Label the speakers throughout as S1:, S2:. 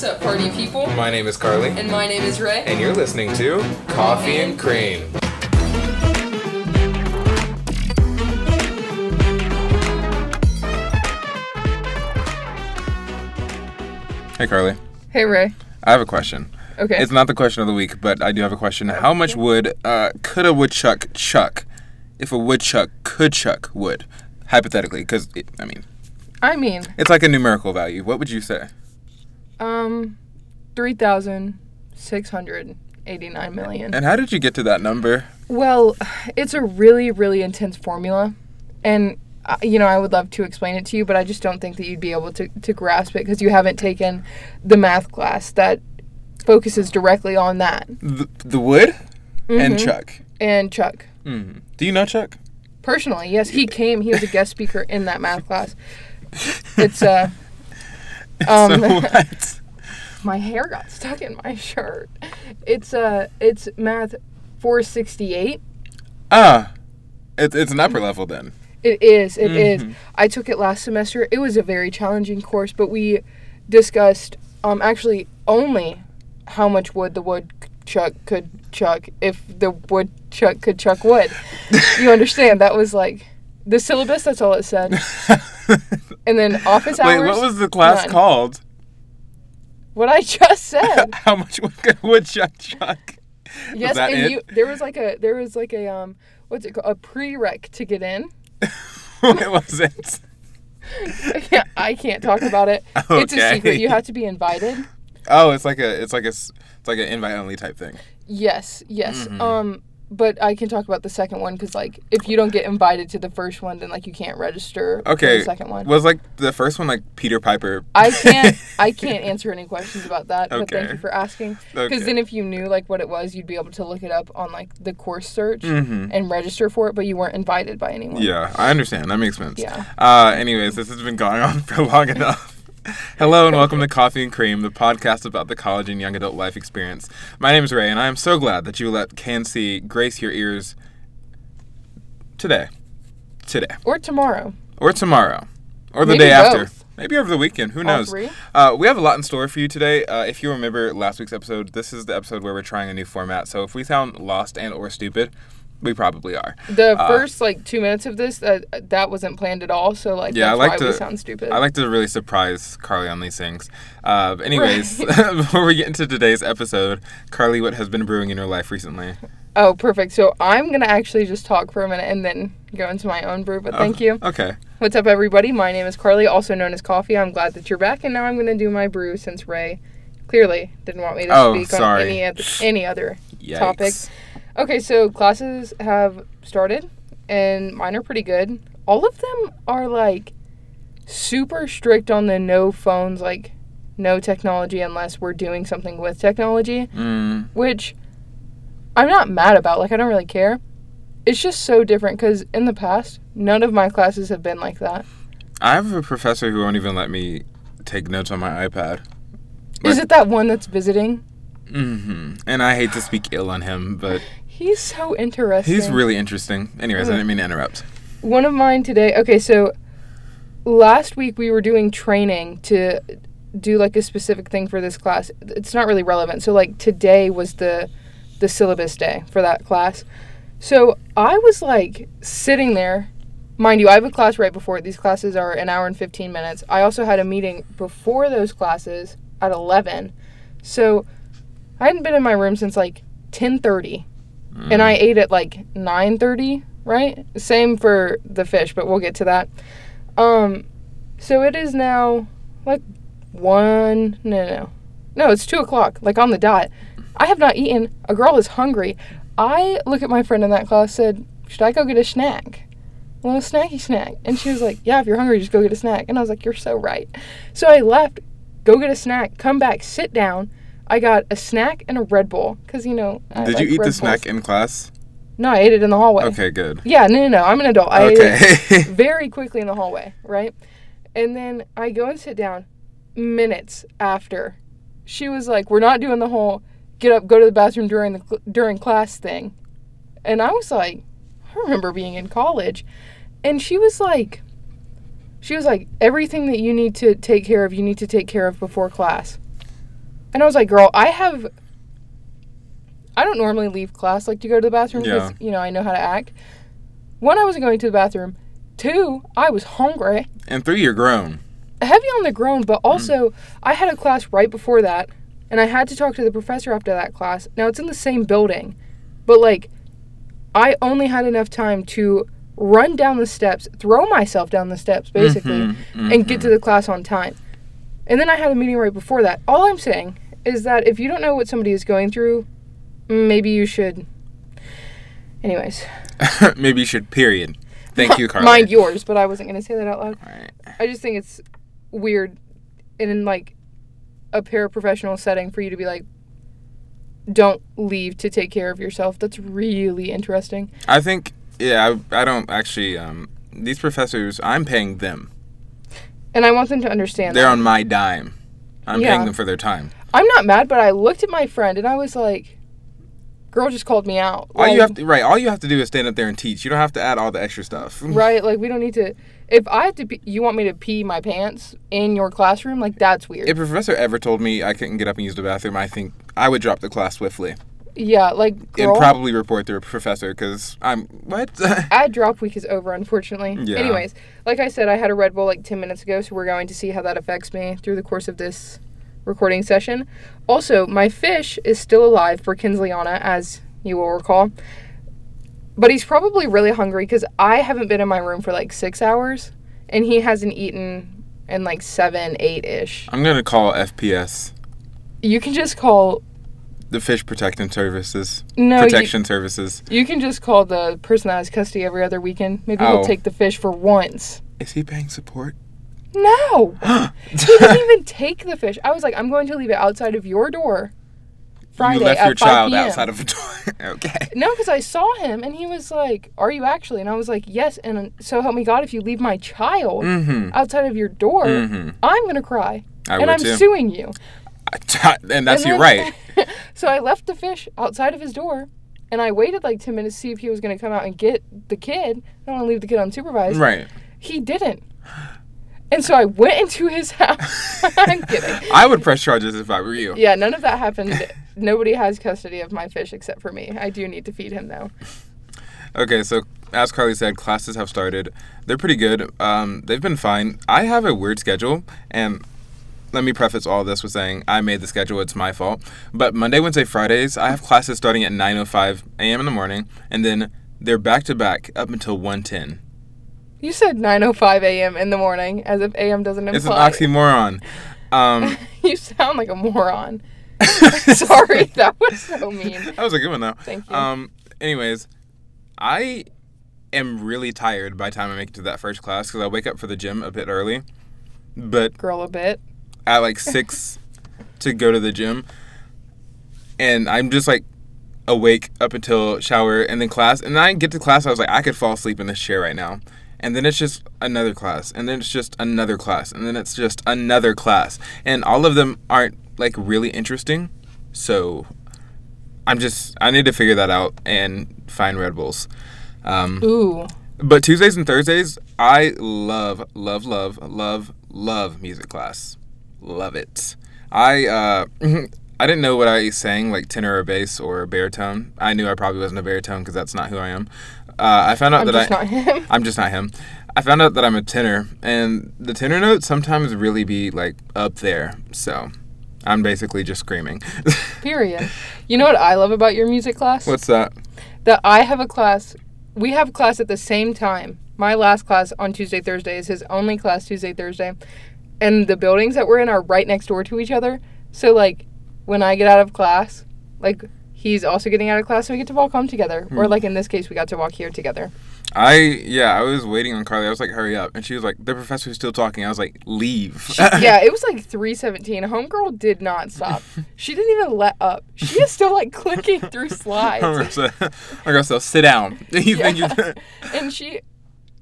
S1: What's up, party people?
S2: My name is Karleigh,
S1: And my name is Rae.
S2: and you're listening to Koffee and cReam. Hey, Karleigh.
S1: Hey, Rae.
S2: I have a question.
S1: Okay.
S2: It's not the question of the week, but I do have a question. How much wood uh, could a woodchuck chuck if a woodchuck could chuck wood? Hypothetically, because, I mean,
S1: I mean,
S2: it's like a numerical value. What would you say?
S1: Um, 3,689 million.
S2: And how did you get to that number?
S1: Well, it's a really, really intense formula. And, uh, you know, I would love to explain it to you, but I just don't think that you'd be able to, to grasp it because you haven't taken the math class that focuses directly on that.
S2: The, the wood and
S1: Mhm.
S2: chuck.
S1: And Chuck.
S2: hmm Do you know Chuck?
S1: Personally, yes, he came. He was a guest speaker in that math class. It's, uh, um,
S2: so what?
S1: my hair got stuck in my shirt. It's uh it's math 468.
S2: Ah, it's it's an upper level then.
S1: It is. It is.
S2: Mhm.
S1: I took it last semester. It was a very challenging course, but we discussed um actually only how much wood the woodchuck could chuck if the woodchuck could chuck wood. you understand? That was like the syllabus. That's all it said. And then office hours.
S2: Wait, what was the class
S1: none.
S2: called?
S1: What I just said.
S2: How much wood could a woodchuck chuck?
S1: Yes, and
S2: it?
S1: you there was like a there was like a um what's it called a prereq to get in.
S2: it wasn't.
S1: yeah, I can't talk about it. It's a secret. You have to be invited.
S2: Oh, it's like a it's like a it's like an invite only type thing.
S1: Yes, yes.
S2: Mhm.
S1: Um, but I can talk about the second one because like if you don't get invited to the first one, then like you can't register for
S2: Okay.
S1: the second one.
S2: Was like the first one like Peter Piper?
S1: I can't I can't answer any questions about that. Okay. But thank you for asking. Because
S2: Okay.
S1: then if you knew like what it was, you'd be able to look it up on like the course search
S2: Mhm.
S1: and register for it. But you weren't invited by anyone.
S2: Yeah, I understand. That makes sense.
S1: Yeah.
S2: Uh, anyways, this has been going on for long enough. Hello and welcome to Koffee and cReam, the podcast about the college and young adult life experience. My name is Rae, and I am so glad that you let K&C grace your ears today, today,
S1: Or tomorrow.
S2: or tomorrow, or the
S1: Maybe
S2: day after,
S1: both.
S2: maybe over the weekend. Who
S1: All
S2: knows?
S1: three?
S2: Uh, we have a lot in store for you today. Uh, if you remember last week's episode, this is the episode where we're trying a new format. So if we sound lost and or stupid, we probably are.
S1: The
S2: Uh,
S1: first like two minutes of this, uh, that wasn't planned at all. So like
S2: Yeah, I like
S1: why
S2: to-
S1: sound stupid.
S2: I like to really surprise Karleigh on these things. Uh, but anyways, before we get into today's episode, Karleigh, what has been brewing in your life recently?
S1: oh, perfect. So I'm gonna actually just talk for a minute and then go into my own brew. But thank
S2: Oh,
S1: you.
S2: Okay.
S1: What's up, everybody? My name is Karleigh, also known as Koffee. I'm glad that you're back, and now I'm gonna do my brew since Rae clearly didn't want me to
S2: Oh,
S1: speak
S2: sorry.
S1: on any oth- any other.
S2: Yikes.
S1: Topic. Okay, so classes have started, and mine are pretty good. All of them are like super strict on the no phones, like no technology unless we're doing something with technology,
S2: Mm,
S1: which I'm not mad about. Like, I don't really care. It's just so different because in the past, none of my classes have been like that.
S2: I have a professor who won't even let me take notes on my iPad.
S1: Is it that one that's visiting?
S2: hmm And I hate to speak ill on him, but
S1: He's so interesting.
S2: he's really interesting. Anyways, I didn't mean to interrupt.
S1: One of mine today. Okay, so last week we were doing training to do like a specific thing for this class. It's not really relevant. So like today was the the syllabus day for that class. So I was like sitting there. Mind you, I have a class right before it. These classes are an hour and 15 minutes. I also had a meeting before those classes at 11. So I hadn't been in my room since like 10:30 and I ate at like 9:30, right? Same for the fish, but we'll get to that. Um, so it is now like one. No, no, no, no. It's two o'clock, like on the dot. I have not eaten. A girl is hungry. I look at my friend in that class. Said, "Should I go get a snack?" A little snacky snack, and she was like, "Yeah, if you're hungry, just go get a snack." And I was like, "You're so right." So I left, go get a snack, come back, sit down. I got a snack and a Red Bull because you know. I
S2: Did
S1: like
S2: you eat
S1: Red
S2: the snack in class?
S1: No, I ate it in the hallway.
S2: Okay, good.
S1: Yeah, no, no, no. I'm an adult. I ate
S2: Okay.
S1: it very quickly in the hallway, right? And then I go and sit down. Minutes after, she was like, "We're not doing the whole get up, go to the bathroom during the during class thing," and I was like, "I remember being in college," and she was like, "She was like, everything that you need to take care of, you need to take care of before class." And I was like, girl, I have. I don't normally leave class like to go to the bathroom because
S2: Yeah.
S1: you know I know how to act. One, I wasn't going to the bathroom. Two, I was hungry,
S2: And three, you're grown.
S1: heavy on the grown, but also I had a class right before that, and I had to talk to the professor after that class. Now it's in the same building, but like, I only had enough time to run down the steps, throw myself down the steps, basically,
S2: Mhm,
S1: and get to the class on time. And then I had a meeting right before that. All I'm saying is that if you don't know what somebody is going through, maybe you should. Anyways,
S2: Maybe you should. Period. Thank you, Karleigh.
S1: mind yours, but I wasn't gonna say that out loud.
S2: Right.
S1: I just think it's weird in like a paraprofessional setting for you to be like, don't leave to take care of yourself. That's really interesting.
S2: I think. Yeah, I, I don't actually. Um, these professors, I'm paying them.
S1: And I want them to understand
S2: They're
S1: that.
S2: on my dime. I'm
S1: Yeah.
S2: paying them for their time.
S1: I'm not mad, but I looked at my friend and I was like, girl just called me out.
S2: All you have to right. All you have to do is stand up there and teach. You don't have to add all the extra stuff.
S1: right? Like, we don't need to. If I have to, pee, you want me to pee my pants in your classroom? Like, that's weird.
S2: If a professor ever told me I couldn't get up and use the bathroom, I think I would drop the class swiftly
S1: yeah, like, girl.
S2: and probably report to a professor because I'm what?
S1: ad drop week is over, unfortunately.
S2: Yeah.
S1: Anyways, like I said, I had a Red Bull like 10 minutes ago, so we're going to see how that affects me through the course of this recording session. Also, my fish is still alive for Kinsliana, as you will recall. But he's probably really hungry because I haven't been in my room for like six hours, and he hasn't eaten in like seven, eight ish.
S2: I'm gonna call FPS
S1: You can just call.
S2: The Fish Protection Services.
S1: No, you,
S2: Protection Services.
S1: you can just call the person that has custody every other weekend. Maybe
S2: Oh.
S1: he'll take the fish for once.
S2: Is he paying support?
S1: No! he didn't even take the fish. I was like, I'm going to leave it outside of your door. Friday
S2: you left
S1: at
S2: your
S1: 5
S2: child
S1: p.m.
S2: outside of a door. okay.
S1: No, because I saw him and he was like, "Are you actually?" And I was like, "Yes." And so help me God, if you leave my child
S2: Mm-hmm.
S1: outside of your door,
S2: Mm-hmm.
S1: I'm gonna cry,
S2: I
S1: and I'm
S2: too.
S1: suing you.
S2: and that's
S1: And then-
S2: right.
S1: so I left the fish outside of his door, and I waited like ten minutes to see if he was gonna come out and get the kid. I don't want to leave the kid unsupervised.
S2: Right.
S1: He didn't. And so I went into his house. I'm kidding.
S2: I would press charges if I were you.
S1: Yeah, none of that happened. Nobody has custody of my fish except for me. I do need to feed him though.
S2: Okay, so as Karleigh said, classes have started. They're pretty good. Um, they've been fine. I have a weird schedule, and let me preface all this with saying I made the schedule. It's my fault. But Monday, Wednesday, Fridays, I have classes starting at 9:05 a.m. in the morning, and then they're back to back up until 1:10.
S1: You said 9:05 a.m. in the morning, as if a.m. doesn't imply.
S2: It's an oxymoron. Um,
S1: you sound like a moron. Sorry, that was so mean.
S2: that was a good one though.
S1: Thank you.
S2: Um, anyways, I am really tired by the time I make it to that first class because I wake up for the gym a bit early, but
S1: Girl, a bit.
S2: At like six to go to the gym, and I'm just like awake up until shower and then class, and then I get to class. I was like, I could fall asleep in this chair right now. And then it's just another class, and then it's just another class, and then it's just another class, and all of them aren't like really interesting. So I'm just I need to figure that out and find Red Bulls. Um,
S1: Ooh.
S2: but Tuesdays and Thursdays, I love, love, love, love, love music class. Love it. I uh, I didn't know what I sang like tenor or bass or baritone. I knew I probably wasn't a baritone because that's not who I am. Uh, I found out
S1: I'm
S2: that
S1: just
S2: I
S1: not him.
S2: I'm just not him. I found out that I'm a tenor, and the tenor notes sometimes really be like up there. So I'm basically just screaming.
S1: Period. You know what I love about your music class?
S2: What's that?
S1: that I have a class. We have class at the same time. My last class on Tuesday, Thursday is his only class Tuesday, Thursday. And the buildings that we're in are right next door to each other. So, like, when I get out of class, like, he's also getting out of class, so we get to walk home together. Hmm. Or, like, in this case, we got to walk here together.
S2: I yeah, I was waiting on Karleigh. I was like, "Hurry up!" And she was like, "The professor's still talking." I was like, "Leave."
S1: yeah, it was like 317. Homegirl did not stop. She didn't even let up. She is still, like, clicking through slides.
S2: I'm gonna say, sit down. you think you?
S1: And she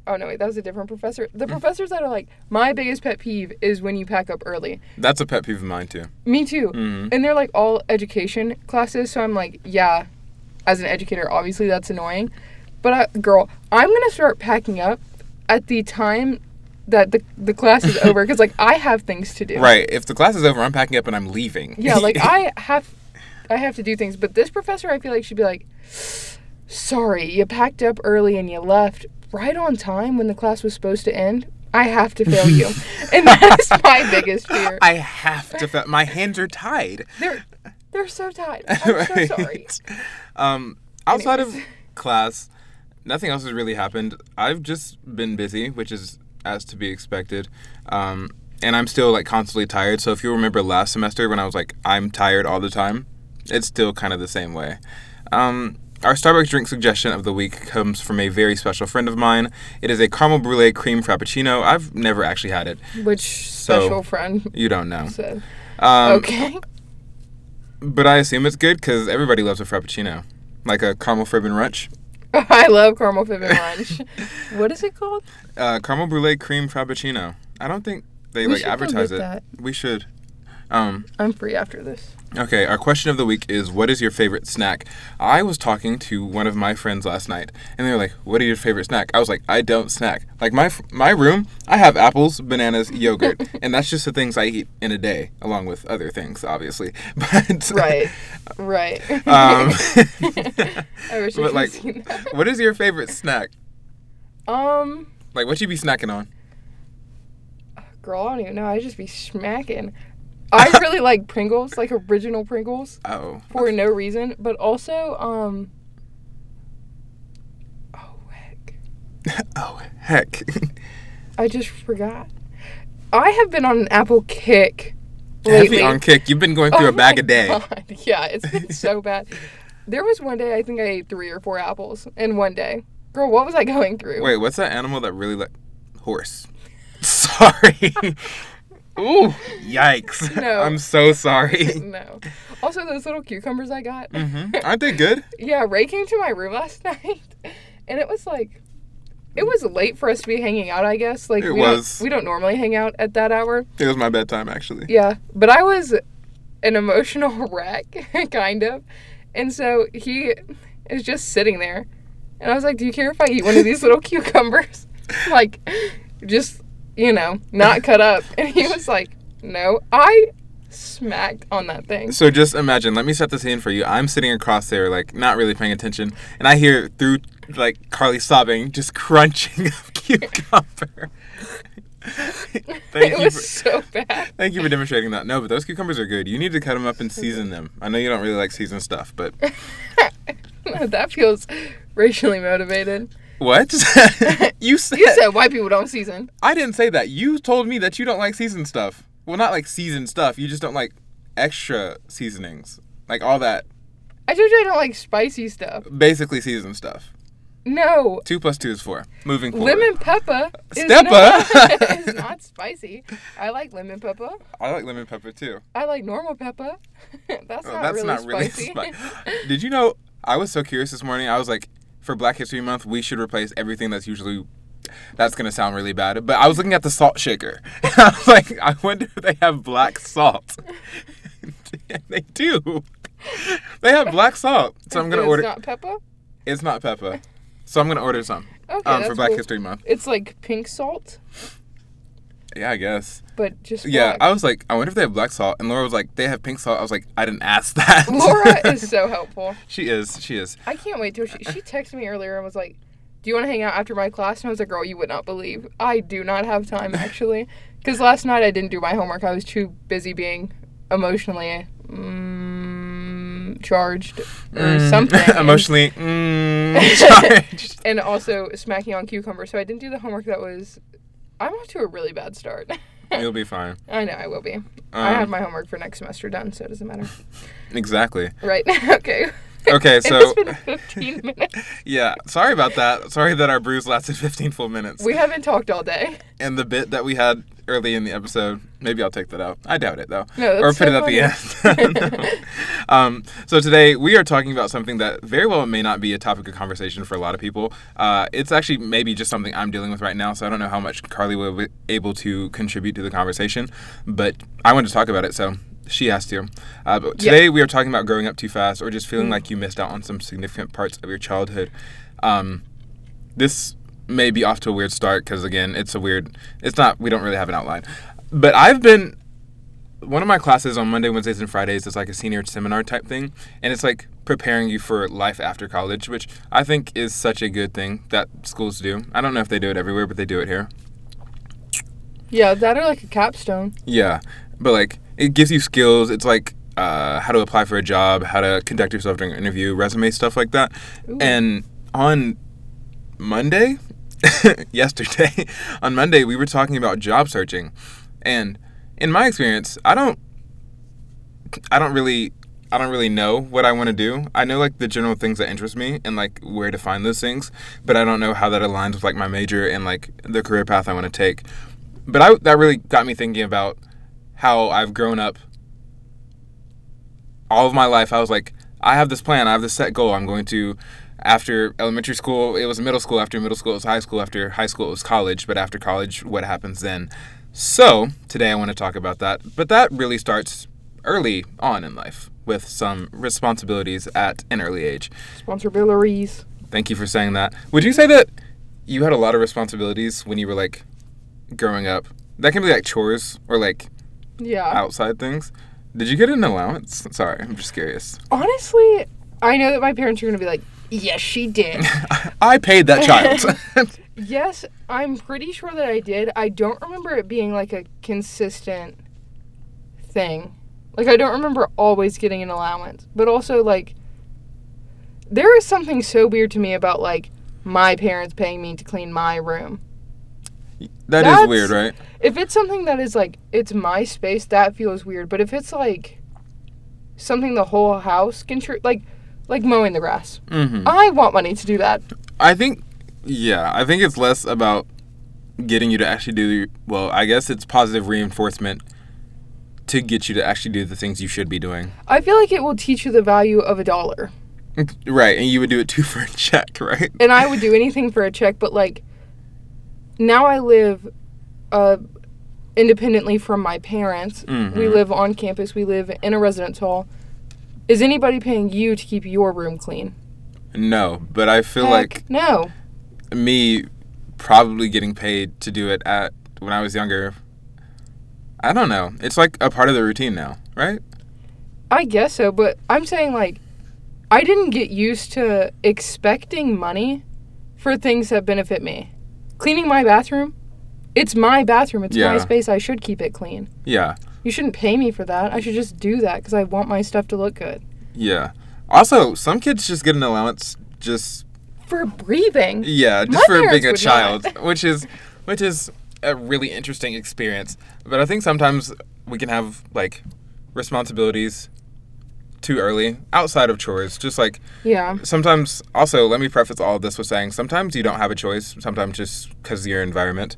S1: oh no wait that was a different professor the professors that are like my biggest pet peeve is when you pack up early
S2: That's a pet peeve of mine too.
S1: me too
S2: Mhm.
S1: and they're like all education classes so i'm like yeah as an educator obviously that's annoying but I, girl i'm gonna start packing up at the time that the the class is over because like I have things to do.
S2: Right. If the class is over, I'm packing up and I'm leaving.
S1: Yeah, like I have I have to do things, but this professor I feel like should be like sorry, you packed up early and you left right on time when the class was supposed to end. I have to fail you. and that's my biggest fear.
S2: I have to. fail. my hands are tied.
S1: They're they're so tight. I'm so sorry.
S2: Um, outside
S1: Anyways.
S2: of class, nothing else has really happened. I've just been busy, which is as to be expected. Um, and I'm still like constantly tired. So if you remember last semester when I was like, I'm tired all the time, it's still kind of the same way. Um, our Starbucks drink suggestion of the week comes from a very special friend of mine. It is a caramel brulee cream frappuccino. I've never actually had it.
S1: Which
S2: So-
S1: special friend
S2: You don't know. Um,
S1: okay.
S2: But I assume it's good because everybody loves a frappuccino, like a caramel fribbin runch.
S1: I love caramel fibbing lunch. what is it called?
S2: Uh, caramel brulee cream frappuccino. I don't think they
S1: We
S2: like advertise it.
S1: that.
S2: We should. Um,
S1: I'm free after this.
S2: Okay, our question of the week is what is your favorite snack? I was talking to one of my friends last night, and they were like, "What are your favorite snack?" I was like, "I don't snack. Like my my room, I have apples, bananas, yogurt, and that's just the things I eat in a day, along with other things, obviously." But
S1: Right. Right.
S2: Um,
S1: I wish I
S2: but like,
S1: seen that.
S2: what is your favorite snack?
S1: Um,
S2: Like, what you be snacking on?
S1: girl, I don't even know. I just be smacking. I really like Pringles, like original Pringles,
S2: Oh,
S1: for no reason. But also, um. Oh heck!
S2: oh heck.
S1: I just forgot. I have been on an apple kick Lately.
S2: Heavy on kick. You've been going through
S1: Oh
S2: a bag a day.
S1: God. Yeah, it's been so bad. There was one day I think I ate three or four apples in one day. Girl, what was I going through?
S2: Wait, what's that animal that really like horse? Sorry. Ooh, yikes.
S1: No.
S2: I'm so sorry.
S1: No. Also, those little cucumbers I got.
S2: hmm Aren't they good?
S1: Yeah, Rae came to my room last night, and it was like, it was late for us to be hanging out. I guess like
S2: It
S1: we
S2: was.
S1: Don't, we don't normally hang out at that hour.
S2: It was my bedtime actually.
S1: Yeah, but I was an emotional wreck, kind of, and so he is just sitting there, and I was like, "Do you care if I eat one of these little cucumbers?" like, just you know, not cut up, and he was like, "No." I smacked on that thing.
S2: So just imagine, let me set the scene for you. I'm sitting across there, like not really paying attention, and I hear through like Karleigh sobbing, just crunching of cucumber. Thank
S1: it
S2: you.
S1: was
S2: For,
S1: so bad.
S2: thank you for demonstrating that. No, but those cucumbers are good. You need to cut them up and season them. I know you don't really like seasoned stuff, but
S1: that feels racially motivated.
S2: What? you said,
S1: You said white people don't season.
S2: I didn't say that. You told me that you don't like seasoned stuff. Well, not like seasoned stuff. You just don't like extra seasonings, like all that
S1: I told you I don't like spicy stuff.
S2: basically seasoned stuff.
S1: No.
S2: Two plus two is four. Moving forward.
S1: Lemon pepper is
S2: Stepper?
S1: not, is not spicy. I like lemon pepper.
S2: I like lemon pepper too.
S1: I like normal pepper. that's
S2: Oh,
S1: not
S2: that's
S1: really
S2: not really
S1: spicy.
S2: spi- Did you know? I was so curious this morning. I was like, for Black History Month, we should replace everything that's usually. That's gonna sound really bad, but I was looking at the salt shaker. I was like, I wonder if they have black salt. and they do. They have black salt, so I'm gonna
S1: it's
S2: order.
S1: It's not pepper.
S2: It's not pepper, so I'm gonna order some
S1: Okay,
S2: um, for Black
S1: cool.
S2: History Month.
S1: It's like pink salt,
S2: Yeah, I guess.
S1: but just
S2: Yeah. I was like, I wonder if they have black salt, and Laura was like, they have pink salt. I was like, I didn't ask that.
S1: Laura is so helpful.
S2: she is. She is.
S1: I can't wait till she she texted me earlier and was like, "Do you want to hang out after my class?" And I was like, "Girl, you would not believe. I do not have time actually, because last night I didn't do my homework. I was too busy being emotionally mm, charged or
S2: Mm,
S1: something,
S2: Emotionally mm, charged.
S1: and also smacking on cucumber. So I didn't do the homework. That was. I'm off to a really bad start.
S2: You'll be fine.
S1: I know I will be. I
S2: Um,
S1: have my homework for next semester done, so it doesn't matter.
S2: Exactly.
S1: Right? okay.
S2: Okay, so
S1: has been 15 minutes.
S2: yeah, sorry about that. Sorry that our bruise lasted 15 full minutes.
S1: We haven't talked all day.
S2: and the bit that we had early in the episode, maybe I'll take that out. I doubt it though.
S1: No,
S2: or put
S1: so
S2: it at the
S1: funny.
S2: end. um, so today we are talking about something that very well may not be a topic of conversation for a lot of people. Uh, it's actually maybe just something I'm dealing with right now, so I don't know how much Karleigh will be able to contribute to the conversation, but I wanted to talk about it, so she has to. Uh, but today we are talking about growing up too fast or just feeling
S1: Mm.
S2: like you missed out on some significant parts of your childhood. Um, this may be off to a weird start because again, it's a weird. It's not. We don't really have an outline, but I've been. One of my classes on Monday, Wednesdays, and Fridays is like a senior seminar type thing, and it's like preparing you for life after college, which I think is such a good thing that schools do. I don't know if they do it everywhere, but they do it here.
S1: Yeah, that or like a capstone.
S2: Yeah, but like it gives you skills. It's like uh, how to apply for a job, how to conduct yourself during an interview, resume stuff like that.
S1: Ooh.
S2: And on Monday, yesterday, on Monday we were talking about job searching, and in my experience, I don't, I don't really. I don't really know what I want to do. I know like the general things that interest me and like where to find those things, but I don't know how that aligns with like my major and like the career path I want to take. But I that really got me thinking about how I've grown up all of my life. I was like, I have this plan, I have this set goal. I'm going to, after elementary school, it was middle school. After middle school, it was high school. After high school, it was college. But after college, what happens then? So today I want to talk about that. But that really starts early on in life with some responsibilities at an early age.
S1: Responsibilities.
S2: Thank you for saying that. Would you say that you had a lot of responsibilities when you were like growing up? That can be like chores or like
S1: Yeah.
S2: outside things. Did you get an allowance? Sorry, I'm just curious.
S1: Honestly, I know that my parents are gonna be like, "Yes, she did."
S2: I paid that child.
S1: yes, I'm pretty sure that I did. I don't remember it being like a consistent thing. Like I don't remember always getting an allowance, but also like there is something so weird to me about like my parents paying me to clean my room.
S2: that is
S1: That's-
S2: weird, right?
S1: If it's something that is like it's my space, that feels weird. But if it's like something the whole house can tr- like like mowing the grass,
S2: hmm
S1: I want money to do that.
S2: I think, yeah, I think it's less about getting you to actually do. Well, I guess it's positive reinforcement to get you to actually do the things you should be doing.
S1: I feel like it will teach you the value of a dollar.
S2: Right, and you would do it too for a check, right?
S1: and I would do anything for a check, but like now I live uh independently from my parents. We
S2: Mhm.
S1: live on campus, we live in a residence hall. Is anybody paying you to keep your room clean?
S2: No, but I feel
S1: Heck
S2: like
S1: no.
S2: me probably getting paid to do it at when I was younger. I don't know. It's like a part of the routine now, right?
S1: I guess so, but I'm saying like I didn't get used to expecting money for things that benefit me. Cleaning my bathroom, it's my bathroom, it's my space. I should keep it clean.
S2: Yeah,
S1: You shouldn't pay me for that. I should just do that because I want my stuff to look good.
S2: yeah. Also, some kids just get an allowance just
S1: For breathing.
S2: yeah, just
S1: My
S2: for being a child, which is which is a really interesting experience. But I think sometimes we can have like responsibilities too early outside of chores. Just like
S1: Yeah.
S2: sometimes also let me preface all of this with saying sometimes you don't have a choice sometimes just because of your environment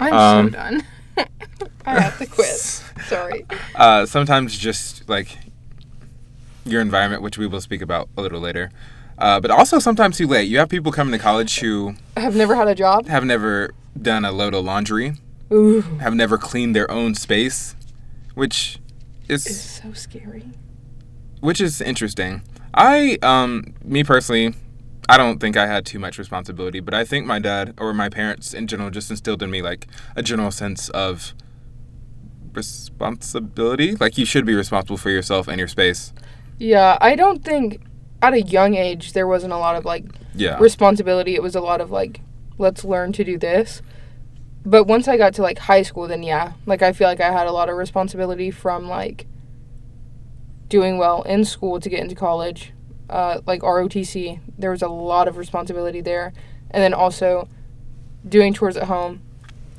S1: I'm
S2: Um,
S1: so done. I have to quit. Sorry.
S2: uh, sometimes just like your environment which we will speak about a little later uh, but also sometimes too late you have people coming to college who
S1: have never had a job.
S2: have never done a load of laundry
S1: Ooh.
S2: have never cleaned their own space which
S1: It's
S2: is
S1: so scary.
S2: which is interesting i um me personally I don't think I had too much responsibility, but I think my dad or my parents in general just instilled in me like a general sense of responsibility. Like you should be responsible for yourself and your space.
S1: Yeah, I don't think at a young age there wasn't a lot of like
S2: Yeah.
S1: responsibility. It was a lot of like, let's learn to do this. But once I got to like high school, then yeah, like I feel like I had a lot of responsibility from like doing well in school to get into college. Uh, like ROTC, there was a lot of responsibility there, and then also doing chores at home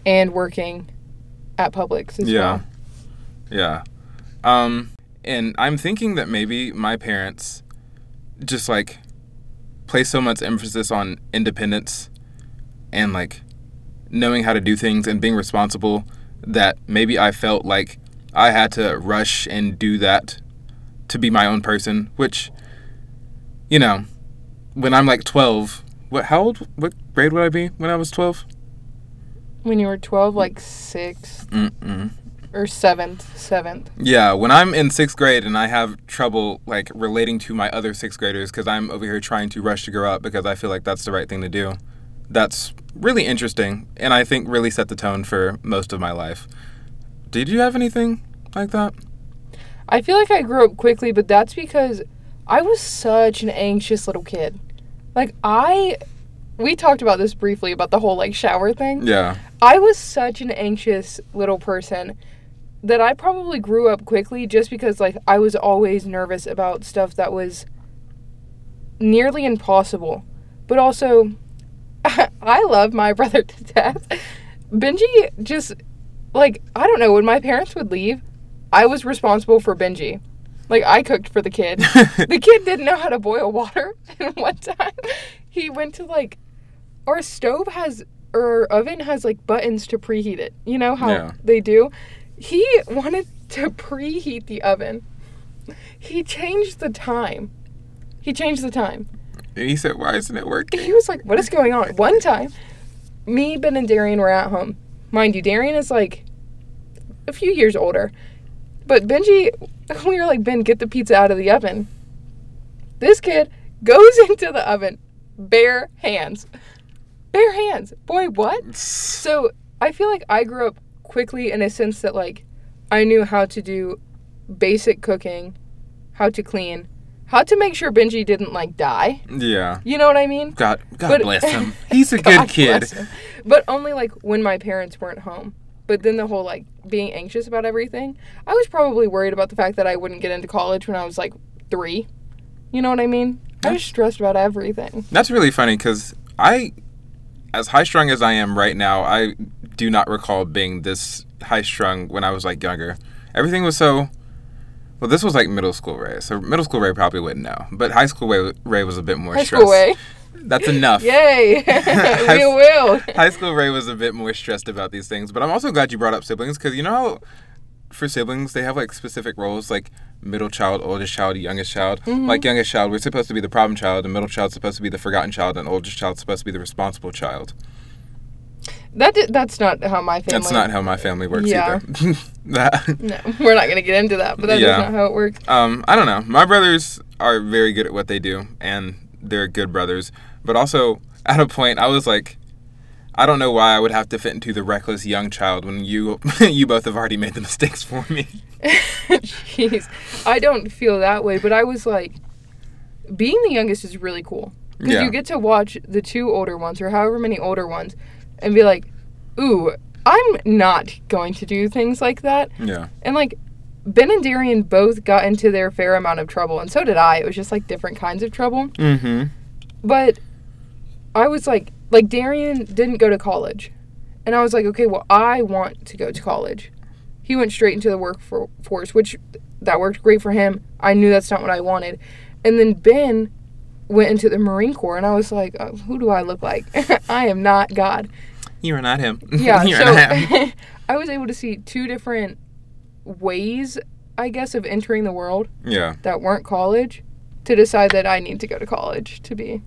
S1: and working at Publix as
S2: yeah.
S1: well.
S2: Yeah. Um and I'm thinking that maybe my parents just like place so much emphasis on independence and like knowing how to do things and being responsible that maybe I felt like I had to rush and do that to be my own person, which you know, when I'm like 12, what how old what grade would I be when I was 12?
S1: When you were twelve, like sixth
S2: Mm-mm.
S1: or seventh, seventh.
S2: Yeah, when I'm in sixth grade and I have trouble like relating to my other sixth graders because I'm over here trying to rush to grow up because I feel like that's the right thing to do, that's really interesting and I think really set the tone for most of my life. Did you have anything like that?
S1: I feel like I grew up quickly, but that's because I was such an anxious little kid. Like I we talked about this briefly about the whole like shower thing.
S2: Yeah.
S1: I was such an anxious little person that I probably grew up quickly just because like I was always nervous about stuff that was nearly impossible. But also I love my brother to death. Benji just like I don't know when my parents would leave, I was responsible for Benji. Like I cooked for the kid. the kid didn't know how to boil water, and one time he went to like our stove has or oven has like buttons to preheat it. You know how
S2: Yeah.
S1: they do. He wanted to preheat the oven. He changed the time. He changed the time.
S2: And he said, Why isn't it working?
S1: He was like, "What is going on?" One time, me, Ben, and Darian were at home. Mind you, Darian is like a few years older, but Benji, we were like, "Ben, get the pizza out of the oven." This kid goes into the oven, bare hands, bare hands. Boy, what? So I feel like I grew up quickly in a sense that like I knew how to do basic cooking, how to clean, how to make sure Benji didn't like die.
S2: Yeah.
S1: You know what I mean?
S2: God God
S1: But-
S2: bless him. He's a good kid.
S1: But only like when my parents weren't home. But then the whole like being anxious about everything, I was probably worried about the fact that I wouldn't get into college when I was like three. You know what I mean? I was stressed about everything.
S2: That's really funny because I, as high strung as I am right now, I do not recall being this high strung when I was like younger. Everything was so. Well, this was like middle school Rae, so middle school Rae probably wouldn't know, but high school Rae, Rae was a bit more
S1: High
S2: stressed.
S1: school way.
S2: That's enough.
S1: Yay! we will.
S2: High school Rae was a bit more stressed about these things, but I'm also glad you brought up siblings because you know how for siblings they have like specific roles like middle child, oldest child, youngest child.
S1: Mm-hmm.
S2: Like youngest child, we're supposed to be the problem child, and middle child's supposed to be the forgotten child, and oldest child's supposed to be the responsible child.
S1: That that's not how my family.
S2: That's not how my family works
S1: Yeah.
S2: either. that
S1: No, we're not gonna get into that. But that is
S2: Yeah.
S1: not how it works.
S2: um, I don't know. My brothers are very good at what they do, and they're good brothers. But also, at a point, I was like, I don't know why I would have to fit into the reckless young child when you you both have already made the mistakes for me.
S1: Jeez, I don't feel that way, but I was like, being the youngest is really cool because
S2: Yeah.
S1: you get to watch the two older ones or however many older ones, and be like, "Ooh, I'm not going to do things like that."
S2: Yeah.
S1: And like, Ben and Darian both got into their fair amount of trouble, and so did I. It was just like different kinds of trouble.
S2: Mm-hmm.
S1: But I was like, like Darian didn't go to college, and I was like, okay, well, I want to go to college. He went straight into the workforce, which that worked great for him. I knew that's not what I wanted, and then Ben went into the Marine Corps, and I was like, oh, who do I look like? I am not God.
S2: You are not him.
S1: Yeah,
S2: you are not him.
S1: so I was able to see two different ways, I guess, of entering the world
S2: Yeah.
S1: that weren't college to decide that I need to go to college to be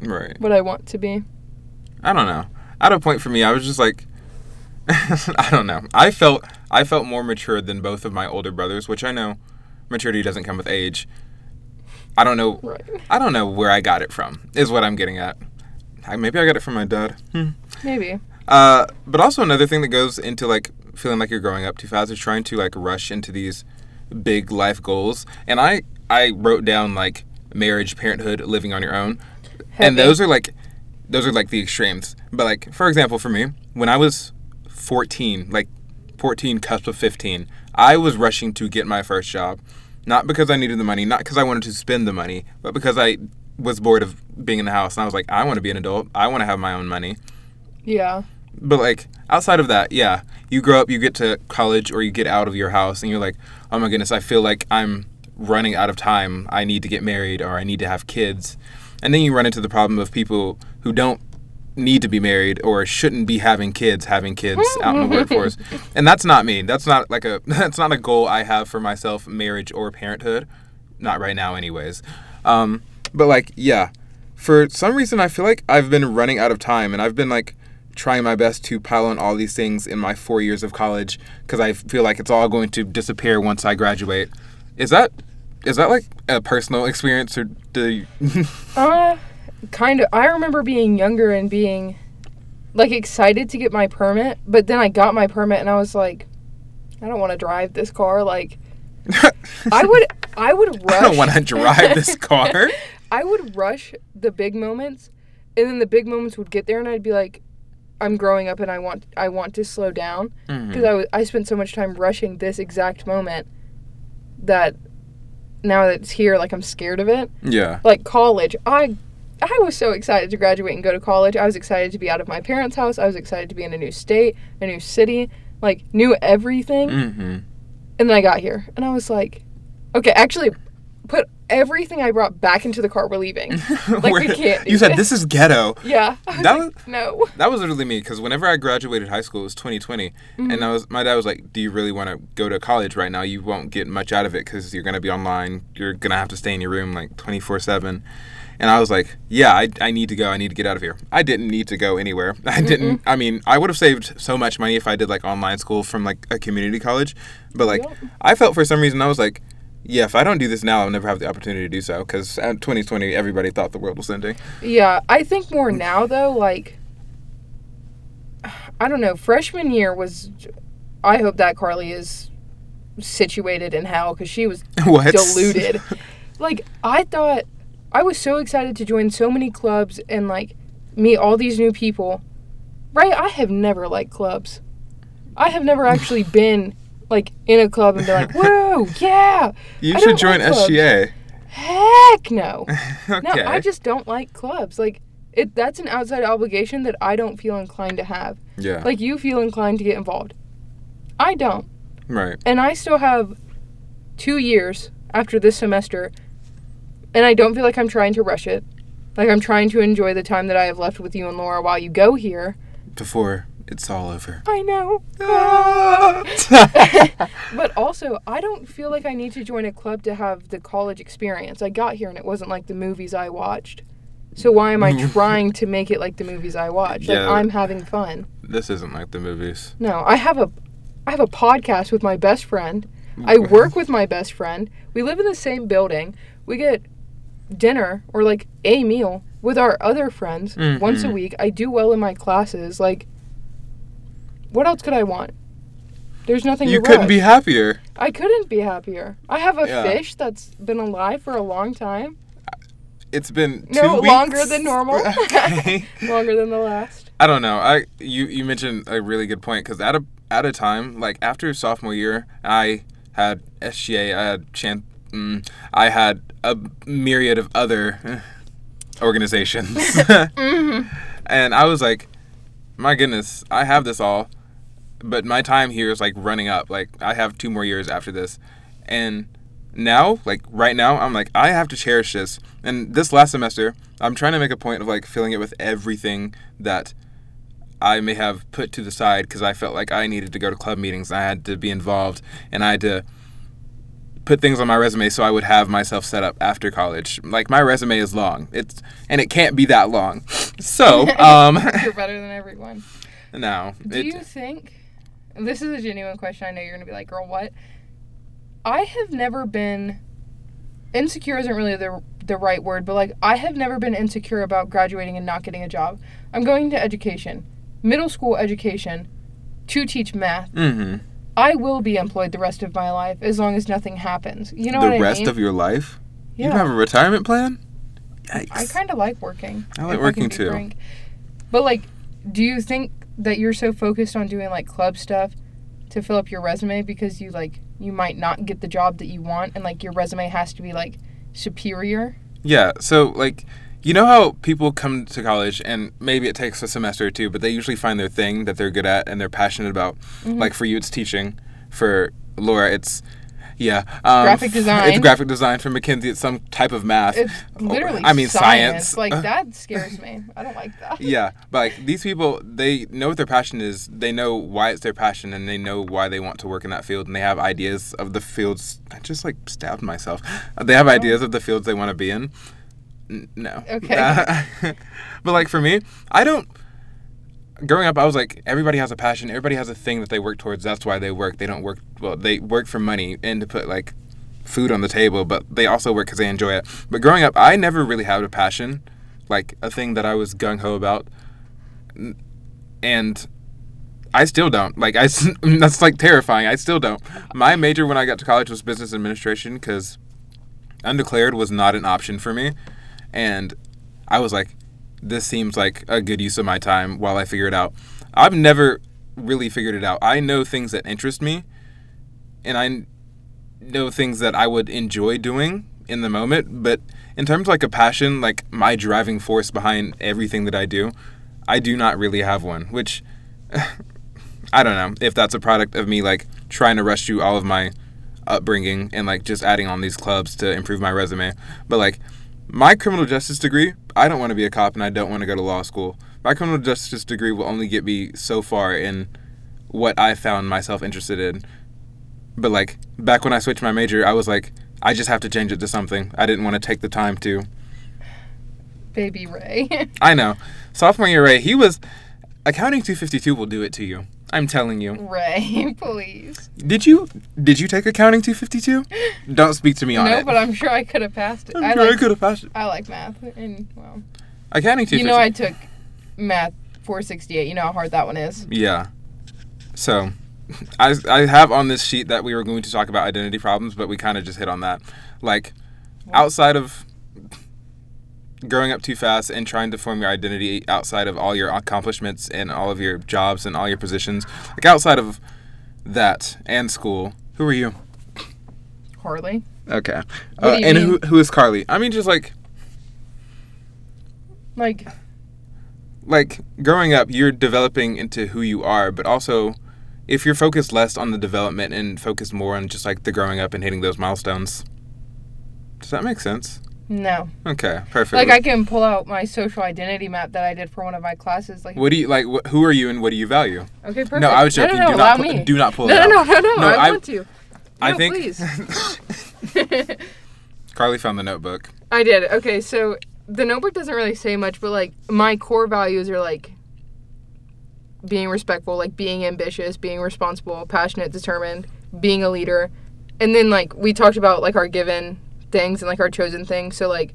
S2: Right.
S1: what I want to be.
S2: I don't know. At a point for me, I was just like, I don't know. I felt I felt more mature than both of my older brothers, which I know maturity doesn't come with age. I don't know.
S1: Right.
S2: I don't know where I got it from. Is what I'm getting at. I, maybe I got it from my dad. Hmm.
S1: Maybe.
S2: Uh, but also another thing that goes into like feeling like you're growing up too fast is trying to like rush into these big life goals. And I I wrote down like marriage, parenthood, living on your own, and those are like those are like the extremes. But like for example, for me, when I was 14, like 14, cusp of 15, I was rushing to get my first job, not because I needed the money, not because I wanted to spend the money, but because I was bored of being in the house and I was like, I want to be an adult. I want to have my own money.
S1: Yeah.
S2: But like outside of that, yeah, you grow up, you get to college or you get out of your house and you're like, "Oh my goodness, I feel like I'm running out of time. I need to get married or I need to have kids." And then you run into the problem of people who don't need to be married or shouldn't be having kids having kids out in the workforce. And that's not me. That's not like a that's not a goal I have for myself, marriage or parenthood. Not right now anyways. Um but like, yeah, for some reason I feel like I've been running out of time and I've been like trying my best to pile on all these things in my 4 years of college cuz I feel like it's all going to disappear once I graduate. Is that is that like a personal experience or do you
S1: Uh, kind of I remember being younger and being like excited to get my permit, but then I got my permit and I was like I don't want to drive this car like I would I would rush
S2: I don't want to drive this car.
S1: I would rush the big moments and then the big moments would get there and I'd be like I'm growing up and I want I want to slow down because I was I spent so much time rushing this exact moment that now that it's here like I'm scared of it
S2: Yeah.
S1: like college i i was so excited to graduate and go to college i was excited to be out of my parents house i was excited to be in a new state a new city like knew everything
S2: Mm-hmm.
S1: and then i got here and i was like okay actually put everything i brought back into the car we're leaving like we can't
S2: you said
S1: this.
S2: this is ghetto.
S1: yeah was
S2: That
S1: like,
S2: was-
S1: no
S2: That was literally me because whenever I graduated high school, it was 2020,
S1: Mm-hmm.
S2: and I was my dad was like, "Do you really want to go to college right now? You won't get much out of it because you're gonna be online. You're gonna have to stay in your room like 24 seven." And I was like, "Yeah, I, I need to go. I need to get out of here. I didn't need to go anywhere. I didn't. I mean, I would have saved so much money if I did like online school from like a community college, but like
S1: Yep.
S2: I felt for some reason I was like." Yeah, if I don't do this now, I'll never have the opportunity to do so. Because at 2020, everybody thought the world was ending.
S1: yeah i think more now though like i don't know freshman year was i hope that Karleigh is situated in hell because she was
S2: what?
S1: deluded. like I thought I was so excited to join so many clubs and like meet all these new people. Right? I have never liked clubs. I have never actually been like in a club and be like, "Whoa, yeah."
S2: you
S1: I
S2: should join
S1: like clubs.
S2: SGA.
S1: Heck no.
S2: okay.
S1: No, I just don't like clubs. Like it that's an outside obligation that I don't feel inclined to have.
S2: yeah.
S1: Like you feel inclined to get involved. I don't.
S2: right.
S1: and I still have two years after this semester, and I don't feel like I'm trying to rush it. Like I'm trying to enjoy the time that I have left with you and Laura while you go here.
S2: Before it's all over.
S1: I know. Ah! But also, I don't feel like I need to join a club to have the college experience. I got here and it wasn't like the movies I watched. So why am I trying to make it like the movies I watched? Like
S2: Yeah.
S1: I'm having fun.
S2: this isn't like the movies.
S1: No, I have a I have a podcast with my best friend. I work with my best friend. We live in the same building. We get dinner or like a meal with our other friends mm-hmm. once a week. I do well in my classes. Like what else could I want? There's nothing
S2: You couldn't
S1: rush.
S2: be happier.
S1: I couldn't be happier. I have a
S2: Yeah.
S1: fish that's been alive for a long time.
S2: It's been
S1: No,
S2: weeks.
S1: longer than normal.
S2: okay.
S1: Longer than the last.
S2: I don't know. I you you mentioned a really good point because at a at a time like after sophomore year, I had SGA, I had Chan, mm, I had a myriad of other organizations,
S1: Mm-hmm.
S2: and I was like, my goodness, I have this all, but my time here is like running up. Like I have two more years after this, and now, like right now, I'm like I have to cherish this. And this last semester, I'm trying to make a point of like filling it with everything that I may have put to the side because I felt like I needed to go to club meetings. I had to be involved, and I had to put things on my resume so I would have myself set up after college. Like my resume is long. It's and it can't be that long. So, um,
S1: You're better than everyone.
S2: no.
S1: Do
S2: it-
S1: you think this is a genuine question? I know you're gonna be like, "Girl, what?" I have never been insecure. Isn't really the the right word, but like I have never been insecure about graduating and not getting a job. I'm going to education, middle school education, to teach math.
S2: Mhm.
S1: I will be employed the rest of my life as long as nothing happens. You know
S2: the
S1: what I
S2: rest
S1: mean?
S2: of your life?
S1: yeah.
S2: You have a retirement plan? Yikes.
S1: I kind of like working.
S2: I like working
S1: be
S2: too.
S1: frank. But like, do you think that you're so focused on doing like club stuff to fill up your resume because you like you might not get the job that you want and like your resume has to be like superior?
S2: Yeah, so like you know how people come to college and maybe it takes a semester or two, but they usually find their thing that they're good at and they're passionate about.
S1: Mm-hmm.
S2: Like for you it's teaching, for Laura it's yeah, um,
S1: Graphic
S2: It's graphic design for McKinsey. It's some type of math.
S1: It's literally
S2: I mean science.
S1: Like that scares me. I don't like that.
S2: yeah, but like these people, they know what their passion is. They know why it's their passion, and they know why they want to work in that field, and they have ideas of the fields. I just like stabbed myself. They have ideas of the fields they want to be in. N- no.
S1: Okay.
S2: but like for me, I don't. Growing up, I was like, everybody has a passion. Everybody has a thing that they work towards. That's why they work. They don't work. Well, they work for money and to put like food on the table, but they also work because they enjoy it. But growing up, I never really had a passion like a thing that I was gung ho about, and I still don't. Like I, that's like terrifying. I still don't. My major when I got to college was business administration because undeclared was not an option for me, and I was like, this seems like a good use of my time while I figure it out. I've never really figured it out. I know things that interest me, and I know things that I would enjoy doing in the moment, but in terms of like a passion, like my driving force behind everything that I do, I do not really have one, which I don't know if that's a product of me like trying to rush through all of my upbringing and like just adding on these clubs to improve my resume. But like my criminal justice degree, I don't want to be a cop and I don't want to go to law school. My criminal justice degree will only get me so far in what I found myself interested in. But like back when I switched my major, I was like, I just have to change it to something. I didn't want to take the time to.
S1: Baby Rae.
S2: I know. Sophomore year, Rae, he was accounting 252 will do it to you. I'm telling you.
S1: Rae, please.
S2: Did you did you take accounting 252? Don't speak to me on
S1: No,
S2: it.
S1: but I'm sure I could have passed it.
S2: I'm
S1: I
S2: sure I
S1: like,
S2: could have passed it.
S1: I like math, and well,
S2: Accounting 252.
S1: you know I took math 468. You know how hard that one is.
S2: Yeah. So, I, I have on this sheet that we were going to talk about identity problems, but we kind of just hit on that. Like, outside of growing up too fast and trying to form your identity outside of all your accomplishments and all of your jobs and all your positions, like outside of that and school, who are you?
S1: Karleigh.
S2: Okay. Uh, and
S1: mean?
S2: who who is Karleigh? I mean, just like
S1: Like,
S2: like growing up, you're developing into who you are, but also if you're focused less on the development and focused more on just like the growing up and hitting those milestones. Does that make sense?
S1: No.
S2: Okay, perfect.
S1: Like, I can pull out my social identity map that I did for one of my classes. Like,
S2: what do you like? Wh- who are you and what do you value?
S1: okay, perfect.
S2: No, I was joking.
S1: No, no, no,
S2: do not
S1: me.
S2: do not pull
S1: no,
S2: it
S1: no,
S2: out.
S1: no, no, no,
S2: No,
S1: I,
S2: I-
S1: want to.
S2: I
S1: No,
S2: think
S1: please.
S2: Karleigh found the notebook.
S1: I did. Okay, so the notebook doesn't really say much, but like my core values are like being respectful, like being ambitious, being responsible, passionate, determined, being a leader. And then like we talked about like our given things and like our chosen things. So like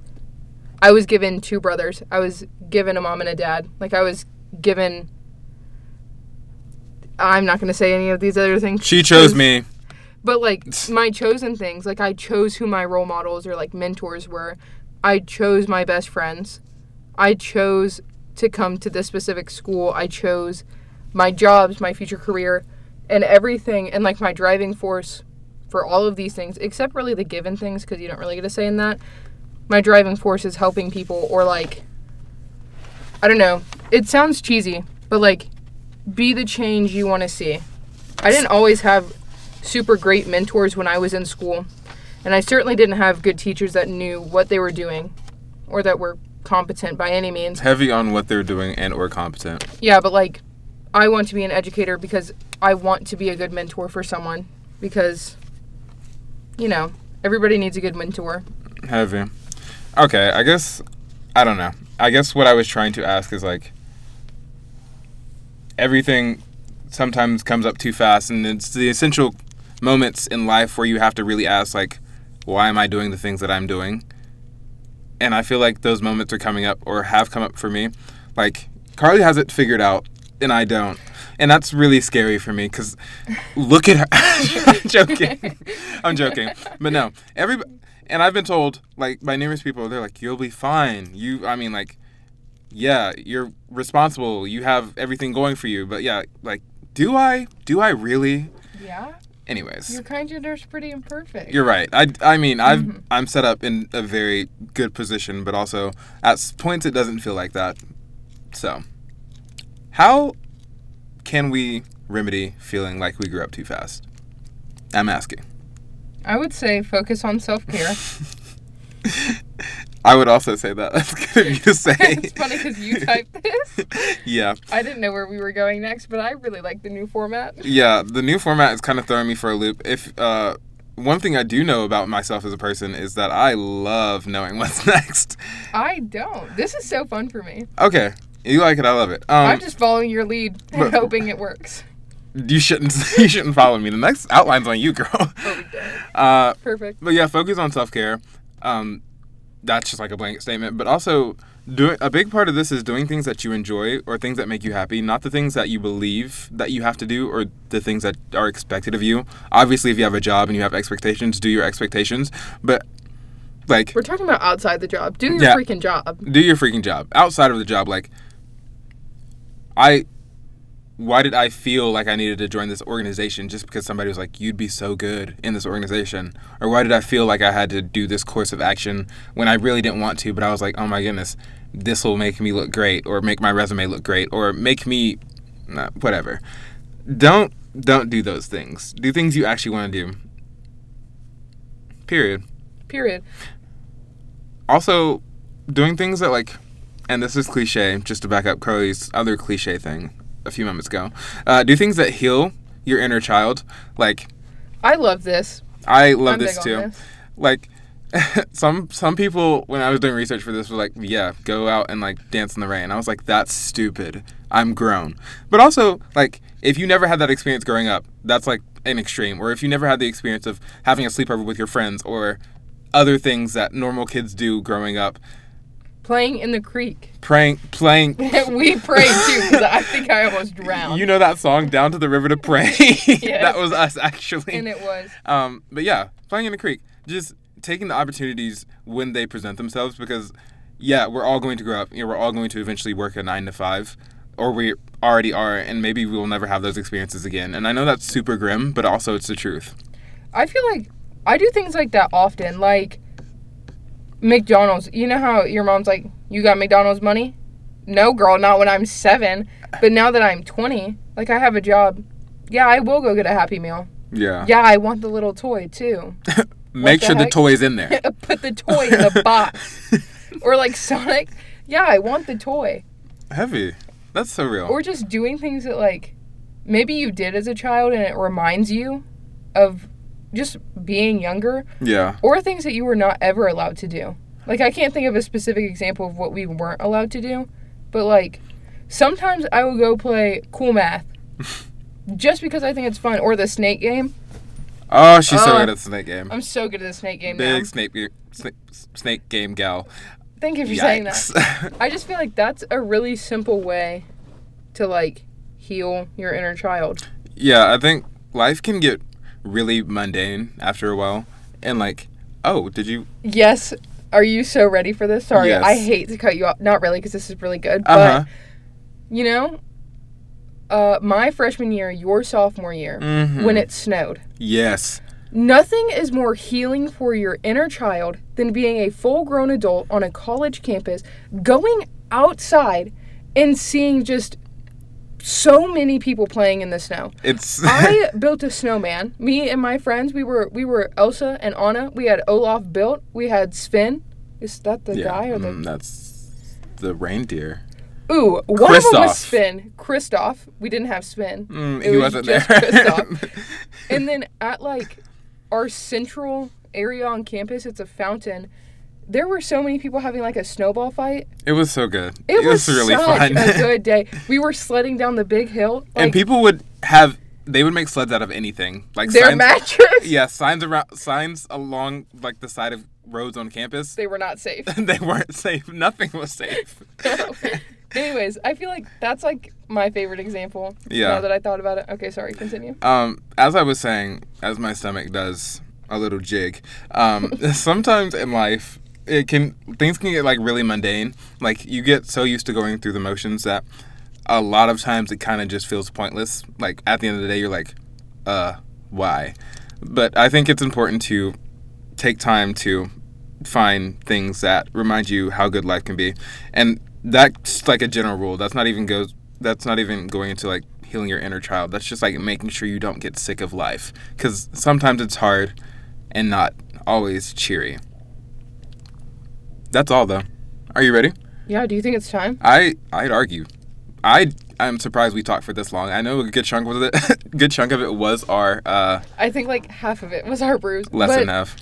S1: I was given two brothers. I was given a mom and a dad. Like I was given I'm not going to say any of these other things.
S2: She chose me.
S1: but like my chosen things, like I chose who my role models or like mentors were. I chose my best friends. I chose to come to this specific school. I chose my jobs, my future career, and everything, and like my driving force for all of these things, except really the given things, because you don't really get a say in that. My driving force is helping people, or like, I don't know. It sounds cheesy, but like, be the change you want to see. I didn't always have super great mentors when I was in school. And I certainly didn't have good teachers that knew what they were doing or that were competent by any means.
S2: Heavy on what they're doing and or competent.
S1: Yeah, but like I want to be an educator because I want to be a good mentor for someone because you know, everybody needs a good mentor.
S2: Heavy. Okay, I guess I don't know. I guess what I was trying to ask is like everything sometimes comes up too fast and it's the essential moments in life where you have to really ask like why am I doing the things that I'm doing? And I feel like those moments are coming up or have come up for me. Like Karleigh has it figured out and I don't. And that's really scary for me cuz look at her. I'm joking. I'm joking. But no, every and I've been told like by numerous people they're like you'll be fine. You I mean like yeah, you're responsible. You have everything going for you. But yeah, like do I? Do I really?
S1: Yeah.
S2: Anyways.
S1: Your kind gender's pretty imperfect.
S2: You're right. I, I mean, I've
S1: Mhm.
S2: I'm set up in a very good position, but also at points it doesn't feel like that. So, how can we remedy feeling like we grew up too fast? I'm asking.
S1: I would say focus on self-care.
S2: I would also say that. That's good of you to say.
S1: it's funny because you typed this.
S2: yeah,
S1: I didn't know where we were going next, but I really like the new format.
S2: yeah. The new format is kind of throwing me for a loop. If uh, one thing I do know about myself as a person is that I love knowing what's next.
S1: I don't. This is so fun for me.
S2: Okay, you like it, I love it. Um,
S1: I'm just following your lead and
S2: but-
S1: hoping it works.
S2: You shouldn't. You shouldn't follow me. The next outline's on you, girl.
S1: Oh.
S2: Uh,
S1: Perfect.
S2: but yeah, focus on self care. Um, that's just like a blanket statement. But also, doing a big part of this is doing things that you enjoy or things that make you happy, not the things that you believe that you have to do or the things that are expected of you. Obviously, if you have a job and you have expectations, do your expectations. But like,
S1: We're talking about outside the job. Do your
S2: Yeah.
S1: freaking job.
S2: do your freaking job outside of the job. Like, I. Why did I feel like I needed to join this organization just because somebody was like, you'd be so good in this organization? Or why did I feel like I had to do this course of action when I really didn't want to, but I was like, oh my goodness, this will make me look great or make my resume look great or make me nah, whatever. Don't don't do those things. Do things you actually want to do. Period
S1: Period.
S2: also doing things that like and this is cliche just to back up Karleigh's other cliche thing a few moments ago. Uh, do things that heal your inner child like
S1: I love this.
S2: I love
S1: I'm
S2: this too.
S1: this.
S2: like some some people when I was doing research for this were like yeah go out and like dance in the rain. I was like that's stupid. I'm grown. But also like if you never had that experience growing up that's like an extreme. Or if you never had the experience of having a sleepover with your friends or other things that normal kids do growing up
S1: Playing in the creek.
S2: praying playing
S1: we prayed too because I think I almost drowned.
S2: you know that song down to the river to pray that was us actually
S1: and it was.
S2: um but yeah playing in the creek just taking the opportunities when they present themselves because yeah we're all going to grow up you know we're all going to eventually work a nine to five or we already are and maybe we will never have those experiences again and i know that's super grim but also it's the truth
S1: I feel like I do things like that often. Like McDonald's. You know how your mom's like, "You got McDonald's money?" No, girl, not when I'm seven. But now that I'm 20, like I have a job. Yeah, I will go get a Happy Meal.
S2: yeah,
S1: Yeah, I want the little toy too.
S2: make
S1: the
S2: sure the
S1: heck?
S2: toy's in there
S1: Put the toy in the box. or like Sonic. Yeah, I want the toy.
S2: heavy that's so real
S1: Or just doing things that like maybe you did as a child and it reminds you of just being younger
S2: yeah
S1: or things that you were not ever allowed to do. Like I can't think of a specific example of what we weren't allowed to do, but like sometimes I will go play cool math just because I think it's fun or the snake game.
S2: oh she's so
S1: Uh,
S2: good at the snake game
S1: I'm so good at the snake game
S2: big
S1: now.
S2: snake, snake snake game gal
S1: Thank you for saying that. I just feel like that's a really simple way to like heal your inner child.
S2: Yeah, I think life can get really mundane after a while. And like, oh, did you?
S1: Yes. Are you so ready for this? Sorry,
S2: Yes.
S1: I hate to cut you off. Not really, because this is really good. But you know, uh, my freshman year, your sophomore year,
S2: Mhm.
S1: when it snowed,
S2: Yes.
S1: nothing is more healing for your inner child than being a full-grown adult on a college campus, going outside and seeing just so many people playing in the snow.
S2: It's.
S1: I built a snowman. Me and my friends, we were we were Elsa and Anna. We had Olaf built. We had Sven. Is that the
S2: yeah,
S1: guy or the?
S2: mm, that's the reindeer.
S1: Ooh, one of them was. Sven. Kristoff. We didn't have Sven.
S2: Mm,
S1: It
S2: he
S1: was
S2: wasn't
S1: just
S2: there.
S1: Kristoff. And then at like our central area on campus, it's a fountain. There were so many people having like a snowball fight.
S2: it was so good.
S1: It, was,
S2: really
S1: such
S2: fun.
S1: a good day. We were sledding down the big hill. Like,
S2: and people would have. They would make sleds out of anything, like
S1: their
S2: signs.
S1: mattress.
S2: Yeah, signs around, signs along like the side of roads on campus.
S1: They were not safe.
S2: they weren't safe. Nothing was safe.
S1: Anyways, I feel like that's like my favorite example.
S2: Yeah.
S1: Now that I thought about it. Okay, sorry. Continue.
S2: Um, as I was saying, as my stomach does a little jig, um, sometimes in life it can things can get like really mundane. Like you get so used to going through the motions that a lot of times it kind of just feels pointless. Like at the end of the day, you're like, uh, why? But I think it's important to take time to find things that remind you how good life can be, and that's like a general rule. That's not even goes. That's not even going into like healing your inner child. That's just like making sure you don't get sick of life, because sometimes it's hard, and not always cheery. That's all though. Are you ready?
S1: Yeah. Do you think it's time?
S2: I I'd argue. I I'm surprised we talked for this long. I know a good chunk of it, good chunk of it was our uh,
S1: I think like half of it was our bruise.
S2: less than half,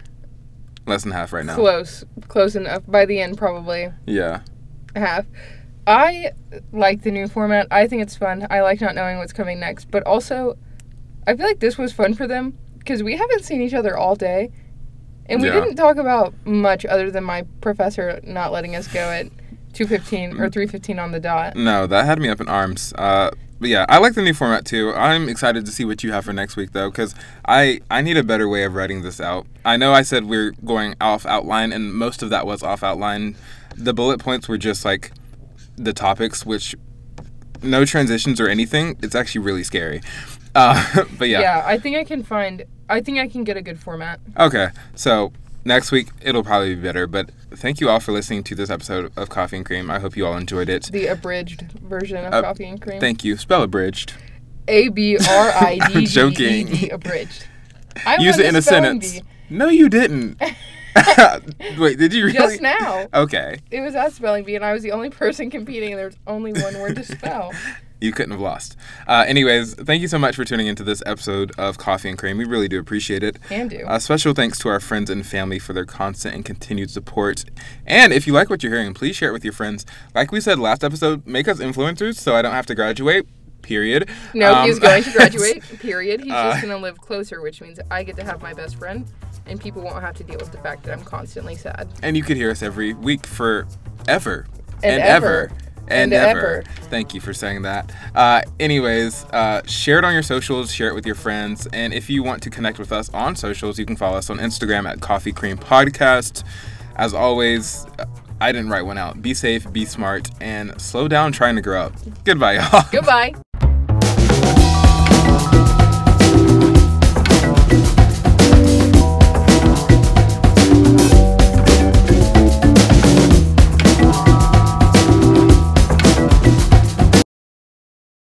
S2: less than half right now.
S1: Close. Close enough. By the end, probably
S2: Yeah.
S1: half. I like the new format. I think it's fun. I like not knowing what's coming next. But also, I feel like this was fun for them because we haven't seen each other all day. And we
S2: Yeah.
S1: didn't talk about much other than my professor not letting us go at 2:15
S2: Mm.
S1: or 3:15 on the dot.
S2: No, that had me up in arms. Uh, but yeah, I like the new format too. I'm excited to see what you have for next week though, because I I need a better way of writing this out. I know I said we're going off outline, and most of that was off outline. The bullet points were just like the topics, which no transitions or anything. It's actually really scary. Uh, but
S1: Yeah.
S2: yeah.
S1: I think I can find I think I can get a good format.
S2: Okay, so next week it'll probably be better. But thank you all for listening to this episode of Koffee and cReam. I hope you all enjoyed it.
S1: The abridged version of
S2: Uh,
S1: Koffee and cReam.
S2: Thank you. Spell abridged.
S1: A B R I D D E
S2: Joking.
S1: Abridged. I
S2: Use it in a sentence.
S1: bee
S2: No, you didn't. Wait, did you really?
S1: Just now.
S2: Okay,
S1: It was at spelling bee and I was the only person competing and there was only one word to spell.
S2: You couldn't have lost. Uh, anyways, thank you so much for tuning into this episode of Koffee and cReam. We really do appreciate it.
S1: And do.
S2: A special thanks to our friends and family for their constant and continued support. And if you like what you're hearing, please share it with your friends. Like we said last episode, make us influencers so I don't have to graduate. Period.
S1: No,
S2: Um,
S1: he's going to graduate. Period. He's
S2: Uh,
S1: just going to live closer, which means I get to have my best friend, and people won't have to deal with the fact that I'm constantly sad.
S2: And you could hear us every week for ever
S1: And ever.
S2: And,
S1: And
S2: ever.
S1: ever.
S2: Thank you for saying that. Uh, anyways, uh, share it on your socials, share it with your friends, and if you want to connect with us on socials, you can follow us on Instagram at Coffee Cream Podcast. As always, uh, I didn't write one out. Be safe, be smart, and slow down trying to grow up. Goodbye, y'all.
S1: Goodbye.